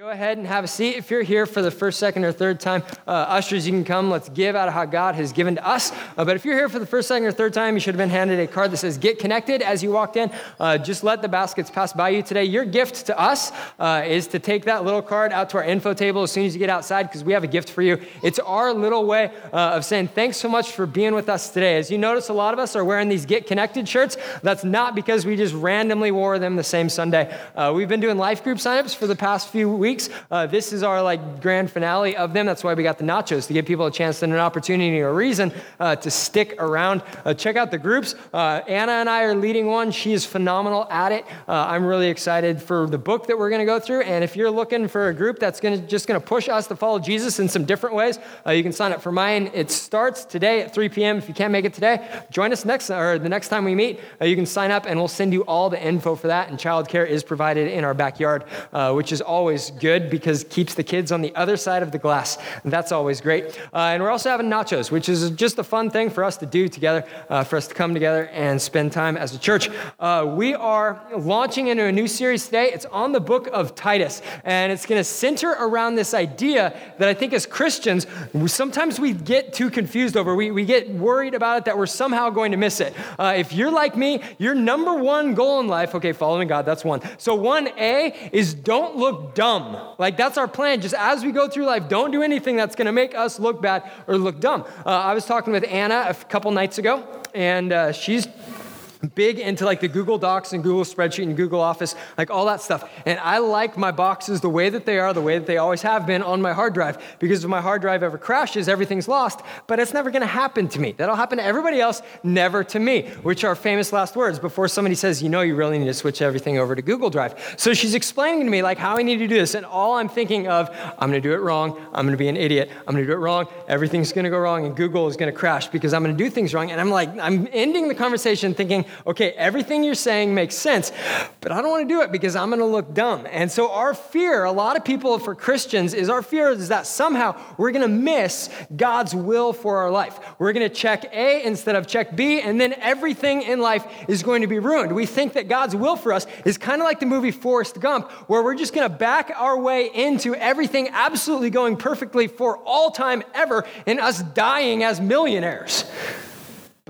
Go ahead and have a seat. If you're here for the first, second, or third time, uh, ushers, you can come. Let's give out of how God has given to us. Uh, but if you're here for the first, second, or third time, you should have been handed a card that says Get Connected as you walked in. Uh, just let the baskets pass by you today. Your gift to us uh, is to take that little card out to our info table as soon as you get outside because we have a gift for you. It's our little way uh, of saying thanks so much for being with us today. As you notice, a lot of us are wearing these Get Connected shirts. That's not because we just randomly wore them the same Sunday. Uh, we've been doing life group signups for the past few weeks. This is our like grand finale of them. That's why we got the nachos to give people a chance and an opportunity or a reason uh, to stick around. Uh, check out the groups. Uh, Anna and I are leading one. She is phenomenal at it. Uh, I'm really excited for the book that we're going to go through. And if you're looking for a group that's going to just going to push us to follow Jesus in some different ways, uh, you can sign up for mine. It starts today at 3 p.m. If you can't make it today, join us next or the next time we meet. Uh, you can sign up and we'll send you all the info for that. And childcare is provided in our backyard, which is always good because keeps the kids on the other side of the glass. That's always great. Uh, and we're also having nachos, which is just a fun thing for us to do together, uh, for us to come together and spend time as a church. Uh, we are launching into a new series today. It's on the book of Titus, and it's going to center around this idea that I think as Christians, sometimes we get too confused over. We, we get worried about it that we're somehow going to miss it. Uh, if you're like me, your number one goal in life, okay, following God, that's one. So 1A is don't look dumb. Like that's our plan. Just as we go through life, don't do anything that's going to make us look bad or look dumb. Uh, I was talking with Anna a couple nights ago, and uh, she's big into like the Google Docs and Google Spreadsheet and Google Office, like all that stuff. And I like my boxes the way that they are, the way that they always have been on my hard drive. Because if my hard drive ever crashes, everything's lost. But it's never going to happen to me. That'll happen to everybody else, never to me, which are famous last words before somebody says, you know, you really need to switch everything over to Google Drive. So she's explaining to me like how I need to do this. And all I'm thinking of, I'm going to do it wrong. I'm going to be an idiot. I'm going to do it wrong. Everything's going to go wrong. And Google is going to crash because I'm going to do things wrong. And I'm like, I'm ending the conversation thinking, okay, everything you're saying makes sense, but I don't want to do it because I'm going to look dumb. And so our fear, a lot of people for Christians, is our fear is that somehow we're going to miss God's will for our life. We're going to check A instead of check B, and then everything in life is going to be ruined. We think that God's will for us is kind of like the movie Forrest Gump, where we're just going to back our way into everything absolutely going perfectly for all time ever and us dying as millionaires.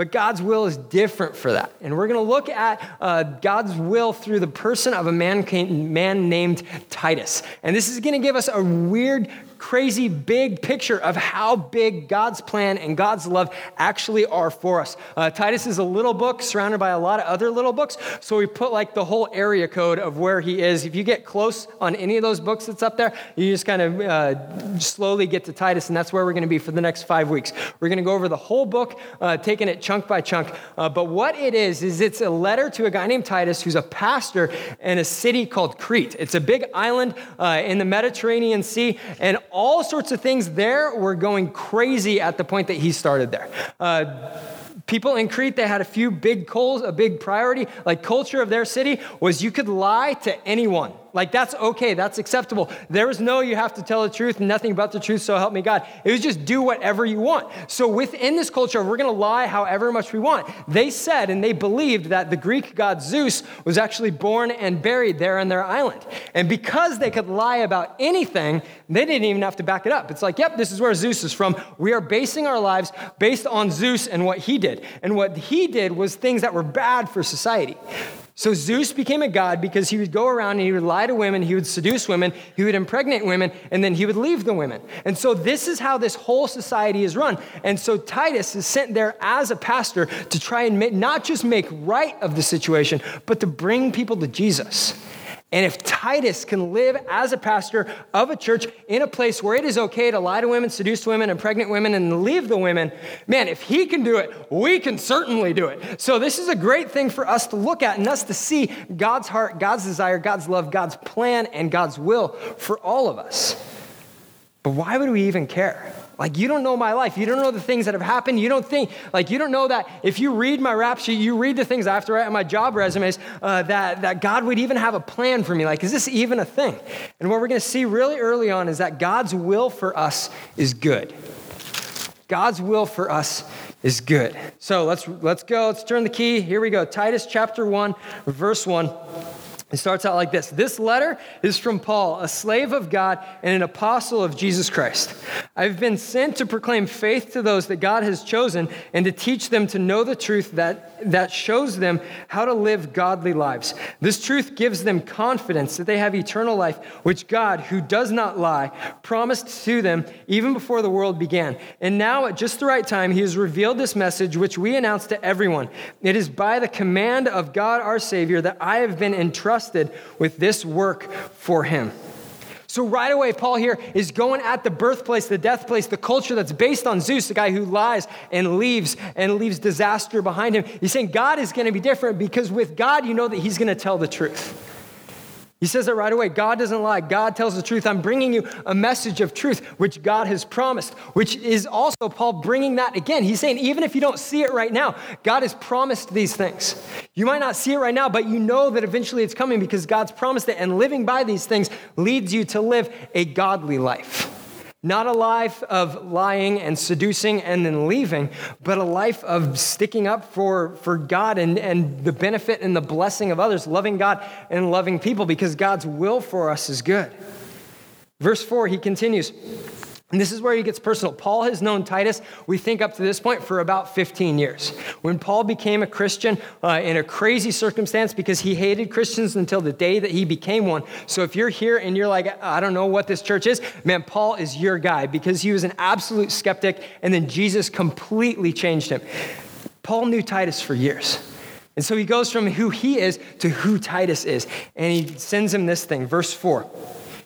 But God's will is different for that. And we're going to look at uh, God's will through the person of a man, man named Titus. And this is going to give us a weird crazy big picture of how big God's plan and God's love actually are for us. Uh, Titus is a little book surrounded by a lot of other little books, so we put like the whole area code of where he is. If you get close on any of those books that's up there, you just kind of uh, slowly get to Titus, and that's where we're going to be for the next five weeks. We're going to go over the whole book, uh, taking it chunk by chunk. Uh, but what it is, is it's a letter to a guy named Titus who's a pastor in a city called Crete. It's a big island uh, in the Mediterranean Sea, and all sorts of things there were going crazy at the point that he started there. Uh, people in Crete, they had a few big goals, a big priority. Like culture of their city was you could lie to anyone. Like, that's okay, that's acceptable. There was no, you have to tell the truth, nothing about the truth, so help me God. It was just do whatever you want. So, within this culture, we're gonna lie however much we want. They said and they believed that the Greek god Zeus was actually born and buried there in their island. And because they could lie about anything, they didn't even have to back it up. It's like, yep, this is where Zeus is from. We are basing our lives based on Zeus and what he did. And what he did was things that were bad for society. So Zeus became a god because he would go around and he would lie to women, he would seduce women, he would impregnate women, and then he would leave the women. And so this is how this whole society is run. And so Titus is sent there as a pastor to try and make, not just make right of the situation, but to bring people to Jesus. And if Titus can live as a pastor of a church in a place where it is okay to lie to women, seduce women, and pregnant women, and leave the women, man, if he can do it, we can certainly do it. So, this is a great thing for us to look at and us to see God's heart, God's desire, God's love, God's plan, and God's will for all of us. But why would we even care? Like, you don't know my life. You don't know the things that have happened. You don't think, like, you don't know that if you read my rap sheet, you read the things I have to write on my job resumes, uh, that, that God would even have a plan for me. Like, is this even a thing? And what we're going to see really early on is that God's will for us is good. God's will for us is good. So let's, let's go. Let's turn the key. Here we go. Titus chapter 1, verse 1. It starts out like this This letter is from Paul, a slave of God and an apostle of Jesus Christ. I've been sent to proclaim faith to those that God has chosen and to teach them to know the truth that, that shows them how to live godly lives. This truth gives them confidence that they have eternal life, which God, who does not lie, promised to them even before the world began. And now, at just the right time, he has revealed this message, which we announce to everyone. It is by the command of God our Savior that I have been entrusted entrusted with this work for him. So, right away, Paul here is going at the birthplace, the death place, the culture that's based on Zeus, the guy who lies and leaves and leaves disaster behind him. He's saying God is going to be different because with God, you know that he's going to tell the truth. He says it right away God doesn't lie. God tells the truth. I'm bringing you a message of truth, which God has promised, which is also Paul bringing that again. He's saying, even if you don't see it right now, God has promised these things. You might not see it right now, but you know that eventually it's coming because God's promised it. And living by these things leads you to live a godly life. Not a life of lying and seducing and then leaving, but a life of sticking up for, for God and, and the benefit and the blessing of others, loving God and loving people because God's will for us is good. Verse 4, he continues. And this is where he gets personal. Paul has known Titus, we think up to this point, for about 15 years. When Paul became a Christian uh, in a crazy circumstance because he hated Christians until the day that he became one. So if you're here and you're like, I don't know what this church is, man, Paul is your guy because he was an absolute skeptic and then Jesus completely changed him. Paul knew Titus for years. And so he goes from who he is to who Titus is. And he sends him this thing, verse 4.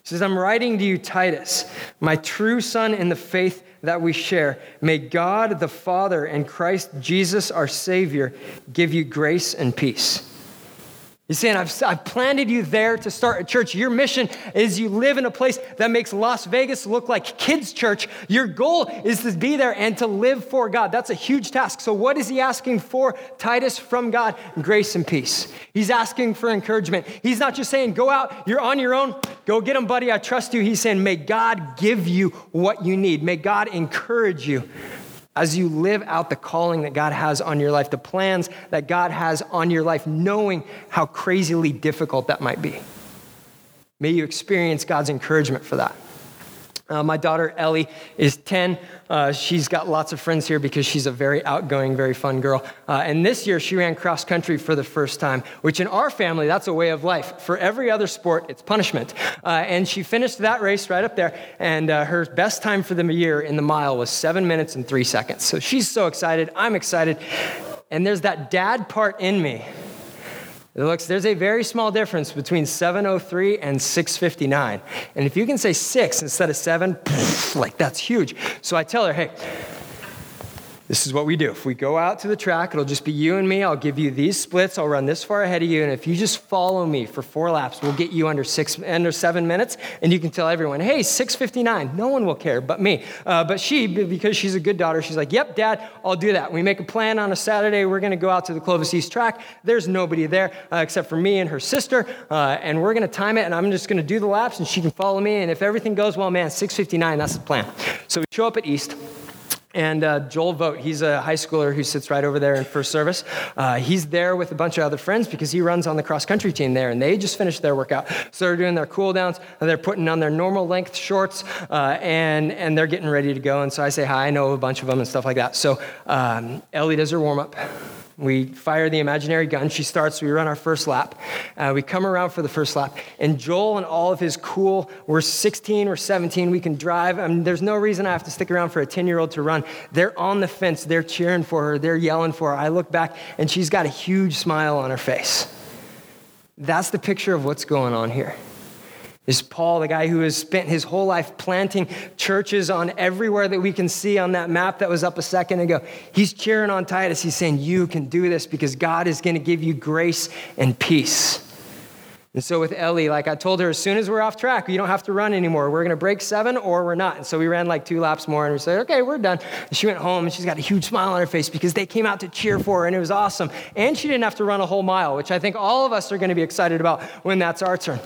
Says, I'm writing to you, Titus, my true son in the faith that we share. May God the Father and Christ Jesus our Savior give you grace and peace. He's saying, I've, I've planted you there to start a church. Your mission is you live in a place that makes Las Vegas look like kids' church. Your goal is to be there and to live for God. That's a huge task. So, what is he asking for, Titus, from God? Grace and peace. He's asking for encouragement. He's not just saying, go out, you're on your own, go get him, buddy, I trust you. He's saying, may God give you what you need. May God encourage you as you live out the calling that God has on your life, the plans that God has on your life, knowing how crazily difficult that might be. May you experience God's encouragement for that. Uh, my daughter Ellie is 10. Uh, she's got lots of friends here because she's a very outgoing, very fun girl. Uh, and this year she ran cross country for the first time, which in our family, that's a way of life. For every other sport, it's punishment. Uh, and she finished that race right up there. And uh, her best time for the year in the mile was seven minutes and three seconds. So she's so excited. I'm excited. And there's that dad part in me looks, there's a very small difference between 703 and 659. And if you can say six instead of seven, like that's huge. So I tell her, hey, this is what we do. If we go out to the track, it'll just be you and me. I'll give you these splits. I'll run this far ahead of you. And if you just follow me for four laps, we'll get you under six, under seven minutes. And you can tell everyone, hey, 6.59. No one will care but me. Uh, but she, because she's a good daughter, she's like, yep, dad, I'll do that. We make a plan on a Saturday. We're going to go out to the Clovis East track. There's nobody there uh, except for me and her sister. Uh, and we're going to time it. And I'm just going to do the laps and she can follow me. And if everything goes well, man, 6.59, that's the plan. So we show up at East. And uh, Joel Vogt, he's a high schooler who sits right over there in first service. Uh, he's there with a bunch of other friends because he runs on the cross country team there, and they just finished their workout. So they're doing their cool downs, and they're putting on their normal length shorts, uh, and, and they're getting ready to go. And so I say hi, I know a bunch of them and stuff like that. So um, Ellie does her warm up. We fire the imaginary gun. She starts. We run our first lap. Uh, we come around for the first lap. And Joel and all of his cool, we're 16, we're 17, we can drive. I mean, there's no reason I have to stick around for a 10 year old to run. They're on the fence. They're cheering for her. They're yelling for her. I look back, and she's got a huge smile on her face. That's the picture of what's going on here is Paul, the guy who has spent his whole life planting churches on everywhere that we can see on that map that was up a second ago. He's cheering on Titus. He's saying, You can do this because God is going to give you grace and peace. And so with Ellie, like I told her, as soon as we're off track, you don't have to run anymore. We're going to break seven or we're not. And so we ran like two laps more and we said, okay, we're done. And she went home and she's got a huge smile on her face because they came out to cheer for her and it was awesome. And she didn't have to run a whole mile, which I think all of us are going to be excited about when that's our turn.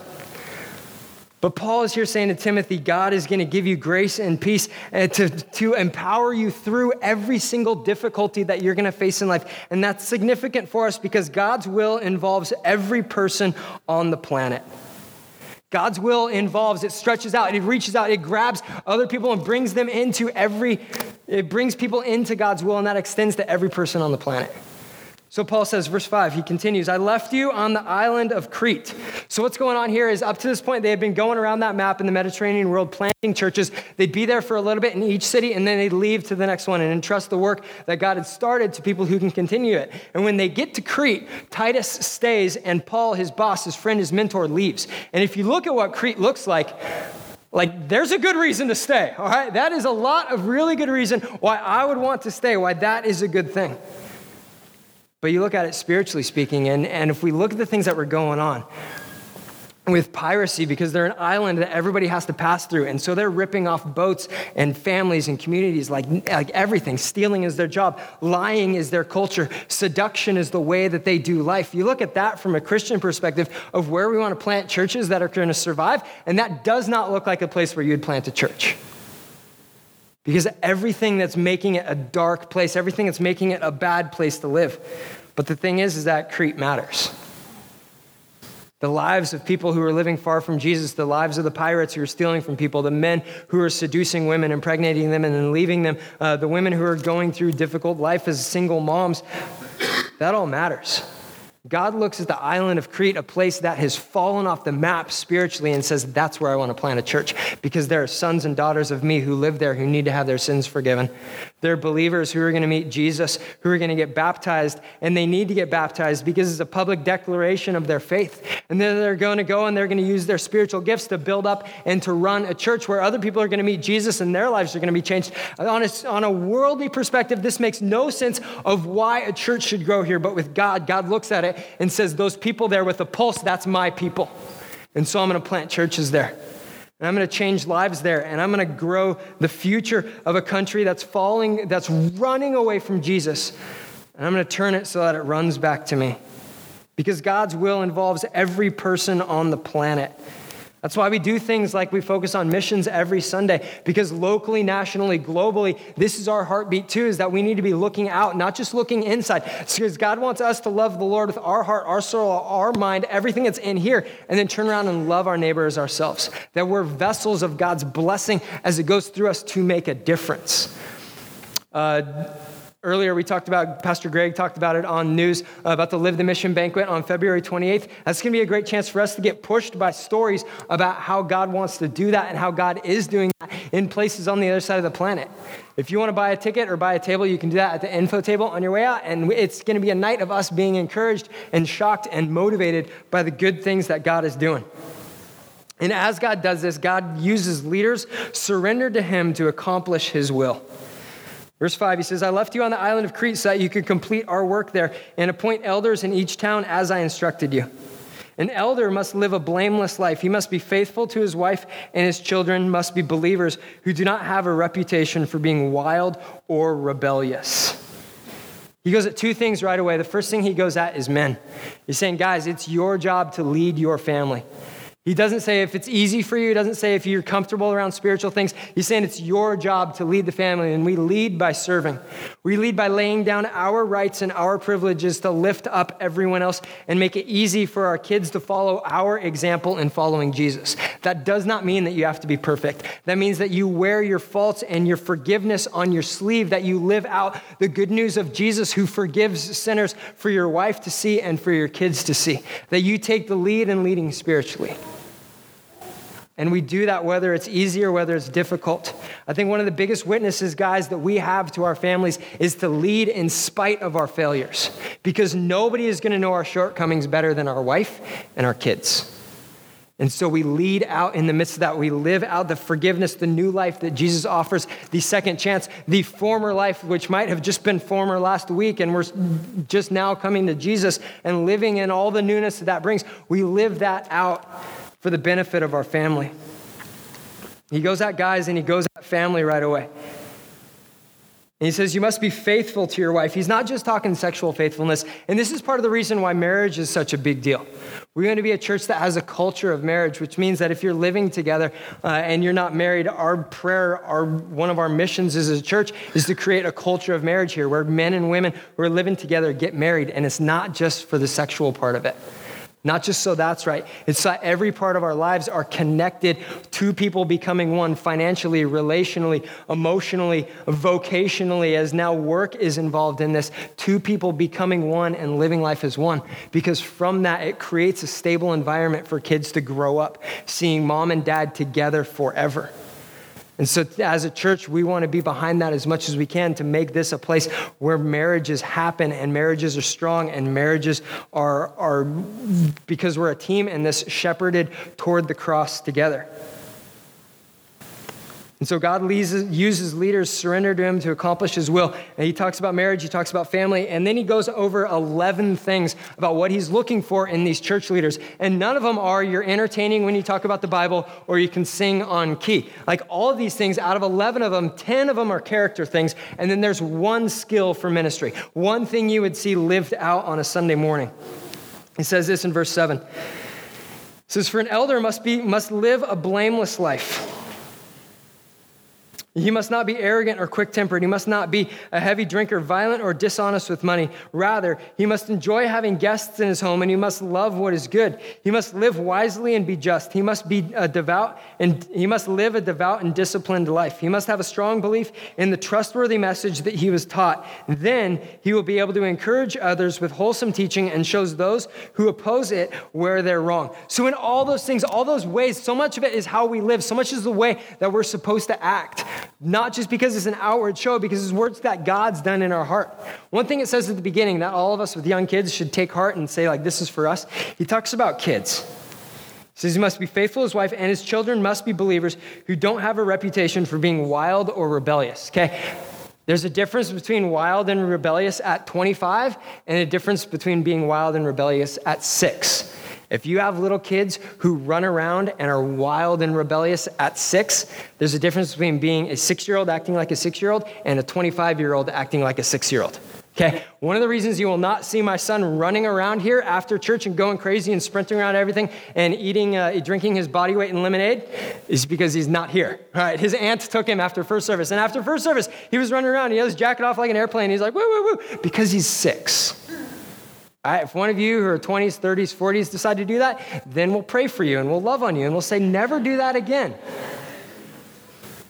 But Paul is here saying to Timothy, God is going to give you grace and peace uh, to, to empower you through every single difficulty that you're going to face in life. And that's significant for us because God's will involves every person on the planet. God's will involves, it stretches out, it reaches out, it grabs other people and brings them into every, it brings people into God's will, and that extends to every person on the planet. So Paul says, verse 5, he continues, I left you on the island of Crete. So what's going on here is up to this point, they had been going around that map in the Mediterranean world, planting churches. They'd be there for a little bit in each city, and then they'd leave to the next one and entrust the work that God had started to people who can continue it. And when they get to Crete, Titus stays, and Paul, his boss, his friend, his mentor, leaves. And if you look at what Crete looks like, like, there's a good reason to stay, all right? That is a lot of really good reason why I would want to stay, why that is a good thing. But you look at it spiritually speaking, and, and if we look at the things that were going on with piracy, because they're an island that everybody has to pass through, and so they're ripping off boats and families and communities like, like everything. Stealing is their job, lying is their culture, seduction is the way that they do life. You look at that from a Christian perspective of where we want to plant churches that are going to survive, and that does not look like a place where you'd plant a church. Because everything that's making it a dark place, everything that's making it a bad place to live. But the thing is, is that Crete matters. The lives of people who are living far from Jesus, the lives of the pirates who are stealing from people, the men who are seducing women, impregnating them, and then leaving them, uh, the women who are going through difficult life as single moms, that all matters. God looks at the island of Crete, a place that has fallen off the map spiritually, and says, That's where I want to plant a church because there are sons and daughters of me who live there who need to have their sins forgiven. There are believers who are going to meet Jesus, who are going to get baptized, and they need to get baptized because it's a public declaration of their faith. And then they're going to go and they're going to use their spiritual gifts to build up and to run a church where other people are going to meet Jesus and their lives are going to be changed. On a, on a worldly perspective, this makes no sense of why a church should grow here, but with God, God looks at it and says, Those people there with a pulse, that's my people. And so I'm going to plant churches there. And I'm going to change lives there. And I'm going to grow the future of a country that's falling, that's running away from Jesus. And I'm going to turn it so that it runs back to me. Because God's will involves every person on the planet. That's why we do things like we focus on missions every Sunday, because locally, nationally, globally, this is our heartbeat too, is that we need to be looking out, not just looking inside. because God wants us to love the Lord with our heart, our soul, our mind, everything that's in here, and then turn around and love our neighbor as ourselves. That we're vessels of God's blessing as it goes through us to make a difference. Uh, Earlier, we talked about, Pastor Greg talked about it on news about the Live the Mission banquet on February 28th. That's going to be a great chance for us to get pushed by stories about how God wants to do that and how God is doing that in places on the other side of the planet. If you want to buy a ticket or buy a table, you can do that at the info table on your way out. And it's going to be a night of us being encouraged and shocked and motivated by the good things that God is doing. And as God does this, God uses leaders surrendered to Him to accomplish His will. Verse 5, he says, I left you on the island of Crete so that you could complete our work there and appoint elders in each town as I instructed you. An elder must live a blameless life. He must be faithful to his wife, and his children must be believers who do not have a reputation for being wild or rebellious. He goes at two things right away. The first thing he goes at is men. He's saying, guys, it's your job to lead your family. He doesn't say if it's easy for you. He doesn't say if you're comfortable around spiritual things. He's saying it's your job to lead the family, and we lead by serving. We lead by laying down our rights and our privileges to lift up everyone else and make it easy for our kids to follow our example in following Jesus. That does not mean that you have to be perfect. That means that you wear your faults and your forgiveness on your sleeve, that you live out the good news of Jesus who forgives sinners for your wife to see and for your kids to see. That you take the lead in leading spiritually. And we do that whether it's easy or whether it's difficult. I think one of the biggest witnesses, guys, that we have to our families is to lead in spite of our failures. Because nobody is going to know our shortcomings better than our wife and our kids. And so we lead out in the midst of that. We live out the forgiveness, the new life that Jesus offers, the second chance, the former life, which might have just been former last week, and we're just now coming to Jesus and living in all the newness that that brings. We live that out for the benefit of our family. He goes at guys and he goes at family right away. And he says, You must be faithful to your wife. He's not just talking sexual faithfulness. And this is part of the reason why marriage is such a big deal. We're going to be a church that has a culture of marriage, which means that if you're living together uh, and you're not married, our prayer, our, one of our missions as a church is to create a culture of marriage here where men and women who are living together get married. And it's not just for the sexual part of it. Not just so that's right. It's that every part of our lives are connected to people becoming one financially, relationally, emotionally, vocationally, as now work is involved in this. Two people becoming one and living life as one. Because from that, it creates a stable environment for kids to grow up, seeing mom and dad together forever. And so, as a church, we want to be behind that as much as we can to make this a place where marriages happen and marriages are strong and marriages are, are because we're a team and this shepherded toward the cross together. And so God uses leaders surrender to him to accomplish his will. And he talks about marriage, he talks about family, and then he goes over 11 things about what he's looking for in these church leaders. And none of them are you're entertaining when you talk about the Bible or you can sing on key. Like all of these things, out of 11 of them, 10 of them are character things. And then there's one skill for ministry, one thing you would see lived out on a Sunday morning. He says this in verse 7. It says, For an elder must, be, must live a blameless life he must not be arrogant or quick tempered. He must not be a heavy drinker, violent or dishonest with money. Rather, he must enjoy having guests in his home and he must love what is good. He must live wisely and be just. He must be a devout and he must live a devout and disciplined life. He must have a strong belief in the trustworthy message that he was taught. Then he will be able to encourage others with wholesome teaching and shows those who oppose it where they're wrong. So, in all those things, all those ways, so much of it is how we live, so much is the way that we're supposed to act. Not just because it's an outward show, because it's works that God's done in our heart. One thing it says at the beginning that all of us with young kids should take heart and say, like, this is for us. He talks about kids. He says he must be faithful to his wife, and his children must be believers who don't have a reputation for being wild or rebellious. Okay? There's a difference between wild and rebellious at 25, and a difference between being wild and rebellious at six. If you have little kids who run around and are wild and rebellious at six, there's a difference between being a six year old acting like a six year old and a 25 year old acting like a six year old. Okay, one of the reasons you will not see my son running around here after church and going crazy and sprinting around everything and eating, uh, drinking his body weight in lemonade is because he's not here. All right, his aunt took him after first service, and after first service, he was running around. He had his jacket off like an airplane. He's like, woo, woo, woo, because he's six. If one of you who are 20s, 30s, 40s decide to do that, then we'll pray for you and we'll love on you and we'll say, never do that again.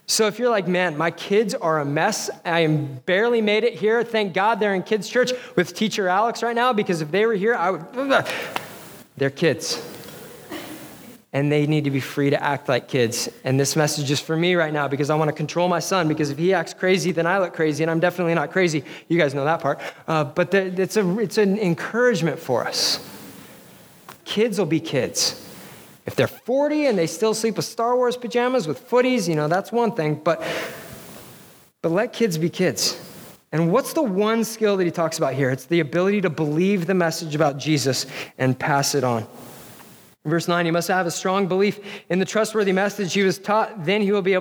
So if you're like, man, my kids are a mess, I am barely made it here. Thank God they're in kids' church with teacher Alex right now because if they were here, I would. They're kids and they need to be free to act like kids. And this message is for me right now because I want to control my son because if he acts crazy, then I look crazy, and I'm definitely not crazy. You guys know that part. Uh, but the, it's, a, it's an encouragement for us. Kids will be kids. If they're 40 and they still sleep with Star Wars pajamas with footies, you know, that's one thing. But, but let kids be kids. And what's the one skill that he talks about here? It's the ability to believe the message about Jesus and pass it on. Verse 9, he must have a strong belief in the trustworthy message he was taught. Then he will be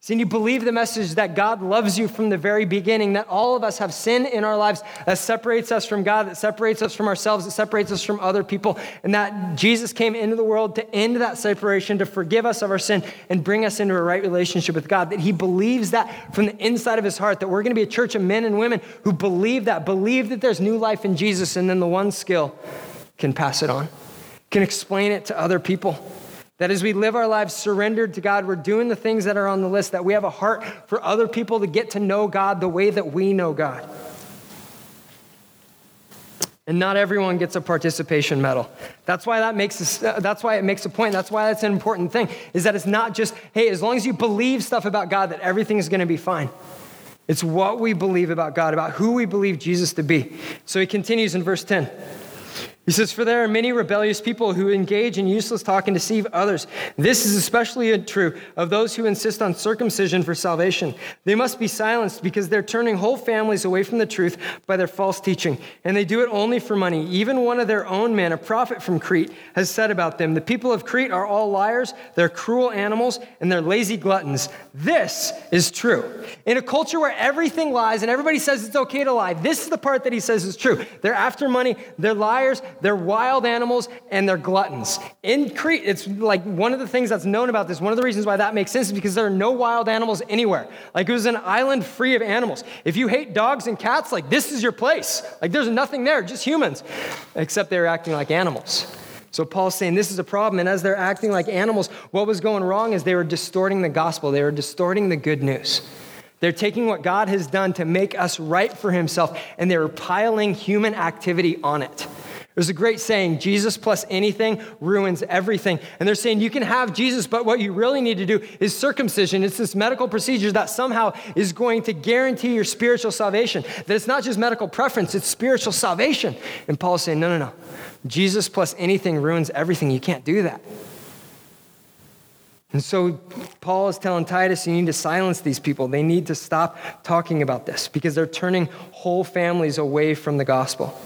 able to encourage others with wholesome teaching and show those who oppose it where they're wrong. See, and you believe the message that God loves you from the very beginning, that all of us have sin in our lives that separates us from God, that separates us from ourselves, that separates us from other people, and that Jesus came into the world to end that separation, to forgive us of our sin, and bring us into a right relationship with God. That he believes that from the inside of his heart, that we're going to be a church of men and women who believe that, believe that there's new life in Jesus, and then the one skill can pass it on, can explain it to other people. That as we live our lives surrendered to God, we're doing the things that are on the list, that we have a heart for other people to get to know God the way that we know God. And not everyone gets a participation medal. That's why that makes a, uh, that's why it makes a point. That's why that's an important thing. Is that it's not just, hey, as long as you believe stuff about God, that everything's going to be fine. It's what we believe about God, about who we believe Jesus to be. So he continues in verse 10. He says, For there are many rebellious people who engage in useless talk and deceive others. This is especially true of those who insist on circumcision for salvation. They must be silenced because they're turning whole families away from the truth by their false teaching. And they do it only for money. Even one of their own men, a prophet from Crete, has said about them The people of Crete are all liars, they're cruel animals, and they're lazy gluttons. This is true. In a culture where everything lies and everybody says it's okay to lie, this is the part that he says is true. They're after money, they're liars, they're wild animals, and they're gluttons. In Crete, it's like one of the things that's known about this, one of the reasons why that makes sense is because there are no wild animals anywhere. Like it was an island free of animals. If you hate dogs and cats, like this is your place. Like there's nothing there, just humans, except they're acting like animals. So Paul's saying this is a problem. And as they're acting like animals, what was going wrong is they were distorting the gospel, they were distorting the good news. They're taking what God has done to make us right for himself, and they were piling human activity on it. There's a great saying Jesus plus anything ruins everything. And they're saying you can have Jesus, but what you really need to do is circumcision. It's this medical procedure that somehow is going to guarantee your spiritual salvation. That it's not just medical preference, it's spiritual salvation. And Paul's saying, no, no, no. Jesus plus anything ruins everything. You can't do that. And so Paul is telling Titus, you need to silence these people. They need to stop talking about this because they're turning whole families away from the gospel.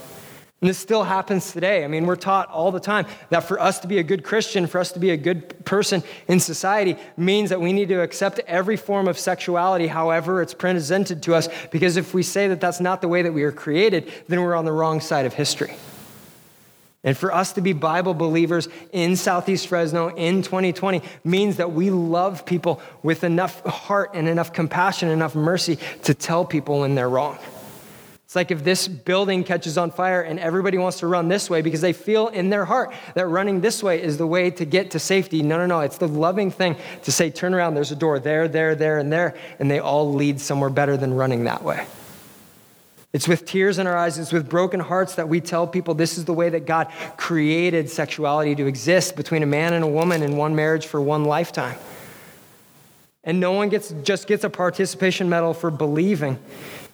And this still happens today. I mean, we're taught all the time that for us to be a good Christian, for us to be a good person in society, means that we need to accept every form of sexuality, however it's presented to us, because if we say that that's not the way that we are created, then we're on the wrong side of history. And for us to be Bible believers in Southeast Fresno in 2020 means that we love people with enough heart and enough compassion, enough mercy to tell people when they're wrong. It's like if this building catches on fire and everybody wants to run this way because they feel in their heart that running this way is the way to get to safety. No, no, no. It's the loving thing to say, turn around, there's a door there, there, there, and there, and they all lead somewhere better than running that way. It's with tears in our eyes, it's with broken hearts that we tell people this is the way that God created sexuality to exist between a man and a woman in one marriage for one lifetime. And no one gets, just gets a participation medal for believing.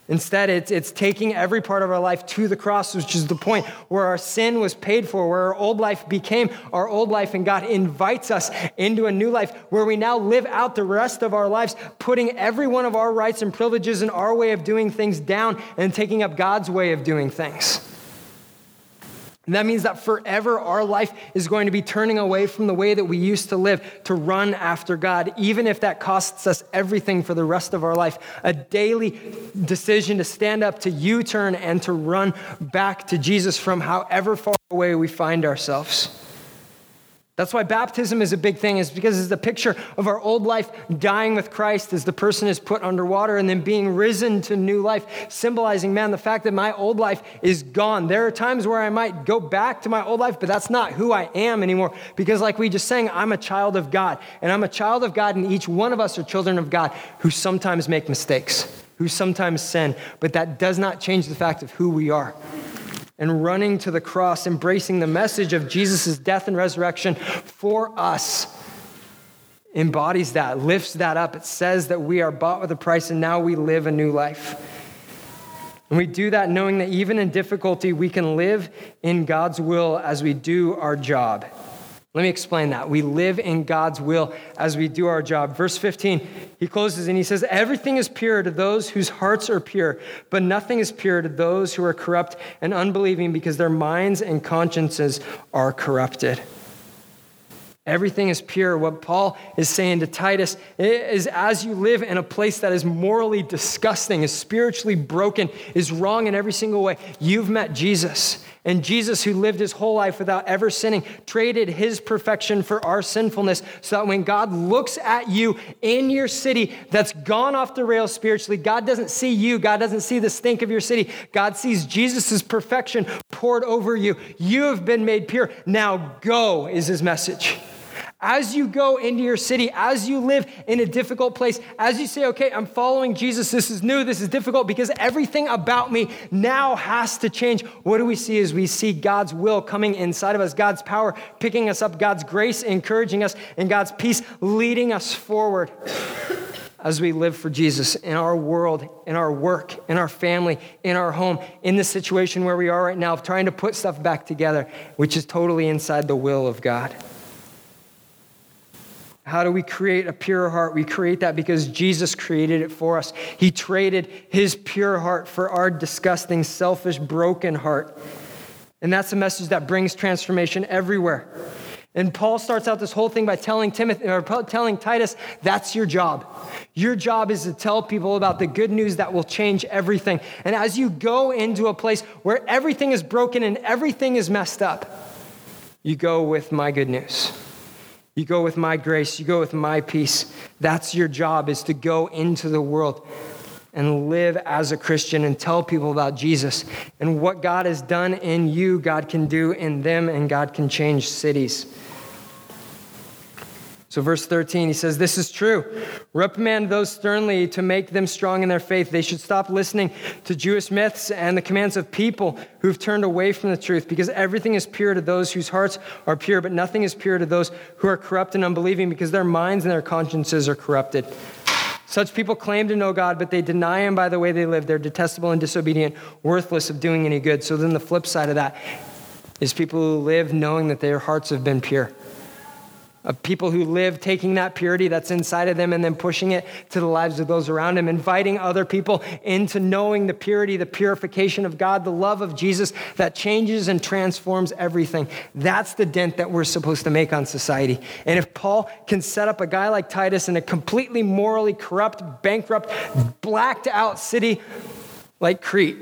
Instead, it's, it's taking every part of our life to the cross, which is the point where our sin was paid for, where our old life became our old life, and God invites us into a new life where we now live out the rest of our lives, putting every one of our rights and privileges and our way of doing things down and taking up God's way of doing things. And that means that forever our life is going to be turning away from the way that we used to live to run after God, even if that costs us everything for the rest of our life. A daily decision to stand up, to U turn, and to run back to Jesus from however far away we find ourselves. That's why baptism is a big thing, is because it's a picture of our old life dying with Christ as the person is put underwater and then being risen to new life, symbolizing, man, the fact that my old life is gone. There are times where I might go back to my old life, but that's not who I am anymore. Because, like we just sang, I'm a child of God. And I'm a child of God, and each one of us are children of God who sometimes make mistakes, who sometimes sin, but that does not change the fact of who we are and running to the cross, embracing the message of Jesus' death and resurrection for us, embodies that, lifts that up. It says that we are bought with a price and now we live a new life. And we do that knowing that even in difficulty, we can live in God's will as we do our job. Let me explain that. We live in God's will as we do our job. Verse 15, he closes and he says, Everything is pure to those whose hearts are pure, but nothing is pure to those who are corrupt and unbelieving because their minds and consciences are corrupted. Everything is pure. What Paul is saying to Titus is as you live in a place that is morally disgusting, is spiritually broken, is wrong in every single way, you've met Jesus. And Jesus, who lived his whole life without ever sinning, traded his perfection for our sinfulness so that when God looks at you in your city that's gone off the rails spiritually, God doesn't see you. God doesn't see the stink of your city. God sees Jesus' perfection poured over you. You have been made pure. Now go, is his message. As you go into your city, as you live in a difficult place, as you say, okay, I'm following Jesus, this is new, this is difficult because everything about me now has to change. What do we see as we see God's will coming inside of us, God's power picking us up, God's grace encouraging us, and God's peace leading us forward? as we live for Jesus in our world, in our work, in our family, in our home, in the situation where we are right now, trying to put stuff back together, which is totally inside the will of God. How do we create a pure heart? We create that because Jesus created it for us. He traded his pure heart for our disgusting, selfish, broken heart. And that's a message that brings transformation everywhere. And Paul starts out this whole thing by telling Timothy or telling Titus, that's your job. Your job is to tell people about the good news that will change everything. And as you go into a place where everything is broken and everything is messed up, you go with my good news. You go with my grace, you go with my peace. That's your job is to go into the world and live as a Christian and tell people about Jesus and what God has done in you, God can do in them, and God can change cities. So, verse 13, he says, This is true. Reprimand those sternly to make them strong in their faith. They should stop listening to Jewish myths and the commands of people who've turned away from the truth, because everything is pure to those whose hearts are pure, but nothing is pure to those who are corrupt and unbelieving, because their minds and their consciences are corrupted. Such people claim to know God, but they deny Him by the way they live. They're detestable and disobedient, worthless of doing any good. So then the flip side of that is people who live knowing that their hearts have been pure of people who live taking that purity that's inside of them and then pushing it to the lives of those around them, inviting other people into knowing the purity, the purification of God, the love of Jesus that changes and transforms everything. That's the dent that we're supposed to make on society. And if Paul can set up a guy like Titus in a completely morally corrupt, bankrupt, blacked out city like Crete,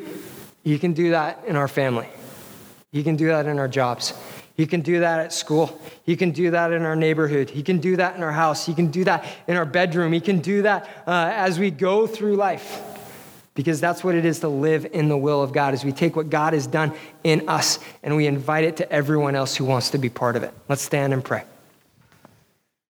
you can do that in our family. You can do that in our jobs. He can do that at school. He can do that in our neighborhood. He can do that in our house. He can do that in our bedroom. He can do that uh, as we go through life. Because that's what it is to live in the will of God, as we take what God has done in us and we invite it to everyone else who wants to be part of it. Let's stand and pray.